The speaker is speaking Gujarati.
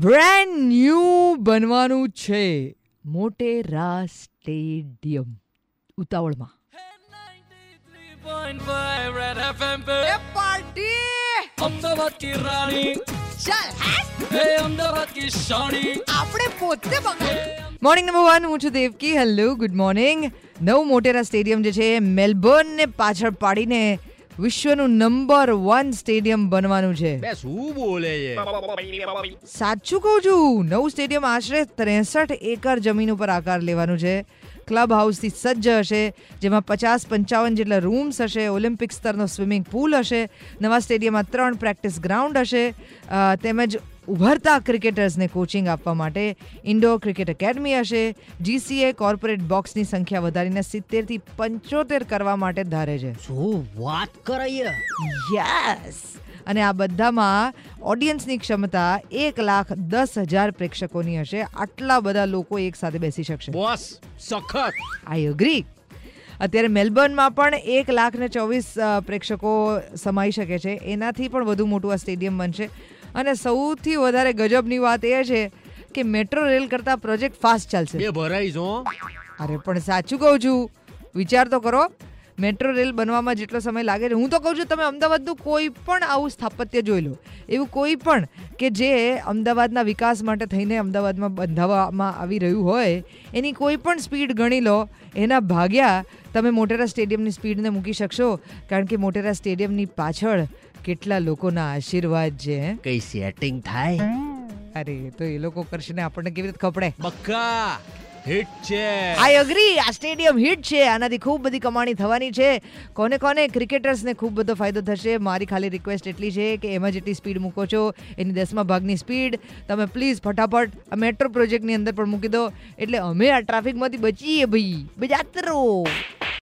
બ્રેન્ડ ન્યૂ બનવાનું છે મોટેરા સ્ટેડિયમ ઉતાવળમાં. અમદાવાદ આપણે મોર્નિંગ નંબર વન હું છું દેવકી. હેલો ગુડ મોર્નિંગ નવ મોટેરા સ્ટેડિયમ જે છે મેલબર્નને પાછળ પાડીને વિશ્વનું નંબર વન સ્ટેડિયમ બનવાનું છે. બે શું બોલે છે? સાચું કહું છું નવું સ્ટેડિયમ આશરે ત્રેસઠ એકર જમીન ઉપર આકાર લેવાનું છે. ક્લબ હાઉસથી સજ્જ હશે જેમાં પચાસ પંચાવન જેટલા રૂમ્સ હશે ઓલિમ્પિક સ્તરનો સ્વિમિંગ પુલ હશે નવા સ્ટેડિયમમાં ત્રણ પ્રેક્ટિસ ગ્રાઉન્ડ હશે તેમજ ઉભરતા ક્રિકેટર્સને કોચિંગ આપવા માટે ઇન્ડોર ક્રિકેટ એકેડમી હશે. જીસીએ કોર્પોરેટ બોક્સની સંખ્યા વધારીને સિત્તેરથી પંચોતેર કરવા માટે ધારે છે. શું વાત કરે યસ અને આ બધામાં ઓડિયન્સની ક્ષમતા એક લાખ દસ હજાર પ્રેક્ષકોની હશે. આટલા બધા લોકો એક સાથે બેસી શકશે. બોસ સખત. આઈ અગ્રી અત્યારે મેલબર્નમાં પણ એક લાખ ને ચોવીસ પ્રેક્ષકો સમાઈ શકે છે. એનાથી પણ વધુ મોટું આ સ્ટેડિયમ બનશે. અને સૌથી વધારે ગજબની વાત એ છે કે મેટ્રો રેલ કરતાં પ્રોજેક્ટ ફાસ્ટ ચાલશે. બે ભરાઈ જો અરે પણ સાચું કહું છું. વિચાર તો કરો મેટ્રો રેલ બનવામાં જેટલો સમય લાગે છે. હું તો કહું છું તમે અમદાવાદનું કોઈ પણ આવું સ્થાપત્ય જોઈ લો. એવું કોઈ પણ કે જે અમદાવાદના વિકાસ માટે થઈને અમદાવાદમાં બંધાવવામાં આવી રહ્યું હોય એની કોઈ પણ સ્પીડ ગણી લો. એના ભાગ્યા તમે મોટેરા સ્ટેડિયમની સ્પીડને મૂકી શકશો. કારણ કે મોટેરા સ્ટેડિયમની પાછળ કેટલા લોકોના આશીર્વાદ છે હે? કઈ સેટિંગ થાય? અરે તો એ લોકો કરશે ને આપણને કેવી રીતે ખપડે? બક્કા! હિટ છે. આઈ અગ્રી આ સ્ટેડિયમ હિટ છે. આનાથી ખૂબ બધી કમાણી થવાની છે. કોને કોને ક્રિકેટર્સને ખૂબ બધો ફાયદો થશે. મારી ખાલી રિક્વેસ્ટ એટલી છે કે એમાં જેટલી સ્પીડ મૂકો છો એની દસમા ભાગની સ્પીડ તમે પ્લીઝ ફટાફટ આ મેટ્રો પ્રોજેક્ટની અંદર પણ મૂકી દો. એટલે અમે આ ટ્રાફિકમાંથી બચીએ ભાઈ. બજાતરો!